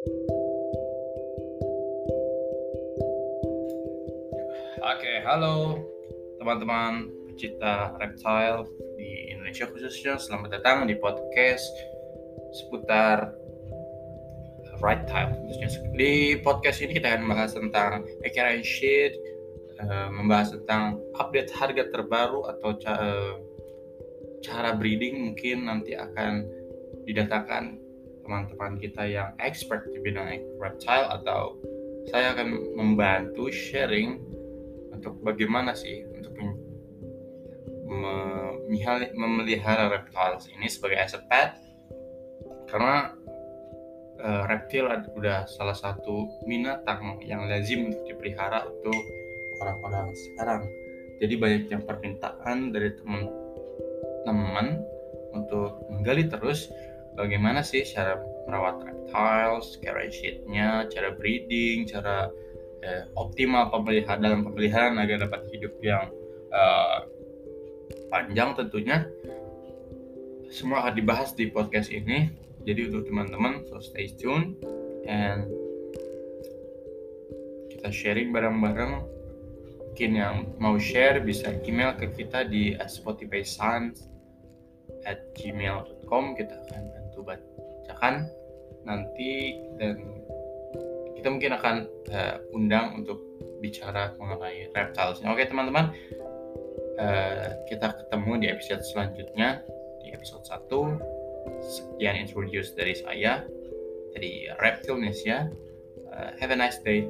Oke, halo teman-teman pecinta reptile di Indonesia khususnya. Selamat datang di podcast seputar reptile khususnya. Di podcast ini kita akan membahas tentang and shit, uh, membahas tentang update harga terbaru atau ca uh, cara breeding mungkin nanti akan didatangkan teman-teman kita yang expert di bidang reptile atau saya akan membantu sharing untuk bagaimana sih untuk memelihara reptiles ini sebagai as a pet. Karena uh, reptil adalah salah satu binatang yang lazim untuk dipelihara untuk orang-orang sekarang. Jadi banyak yang permintaan dari teman-teman untuk menggali terus bagaimana sih cara merawat reptiles, care sheetnya, cara breeding, cara eh, optimal pemeliharaan dalam pemeliharaan agar dapat hidup yang uh, panjang tentunya. Semua akan dibahas di podcast ini. Jadi untuk teman-teman, so stay tune and kita sharing bareng-bareng. Mungkin yang mau share bisa email ke kita di Spotify Sans at gmail.com kita akan bantu bacakan nanti dan kita mungkin akan uh, undang untuk bicara mengenai reptiles. Oke teman-teman, uh, kita ketemu di episode selanjutnya di episode 1. Sekian introduce dari saya dari Reptilnesia. Uh, have a nice day.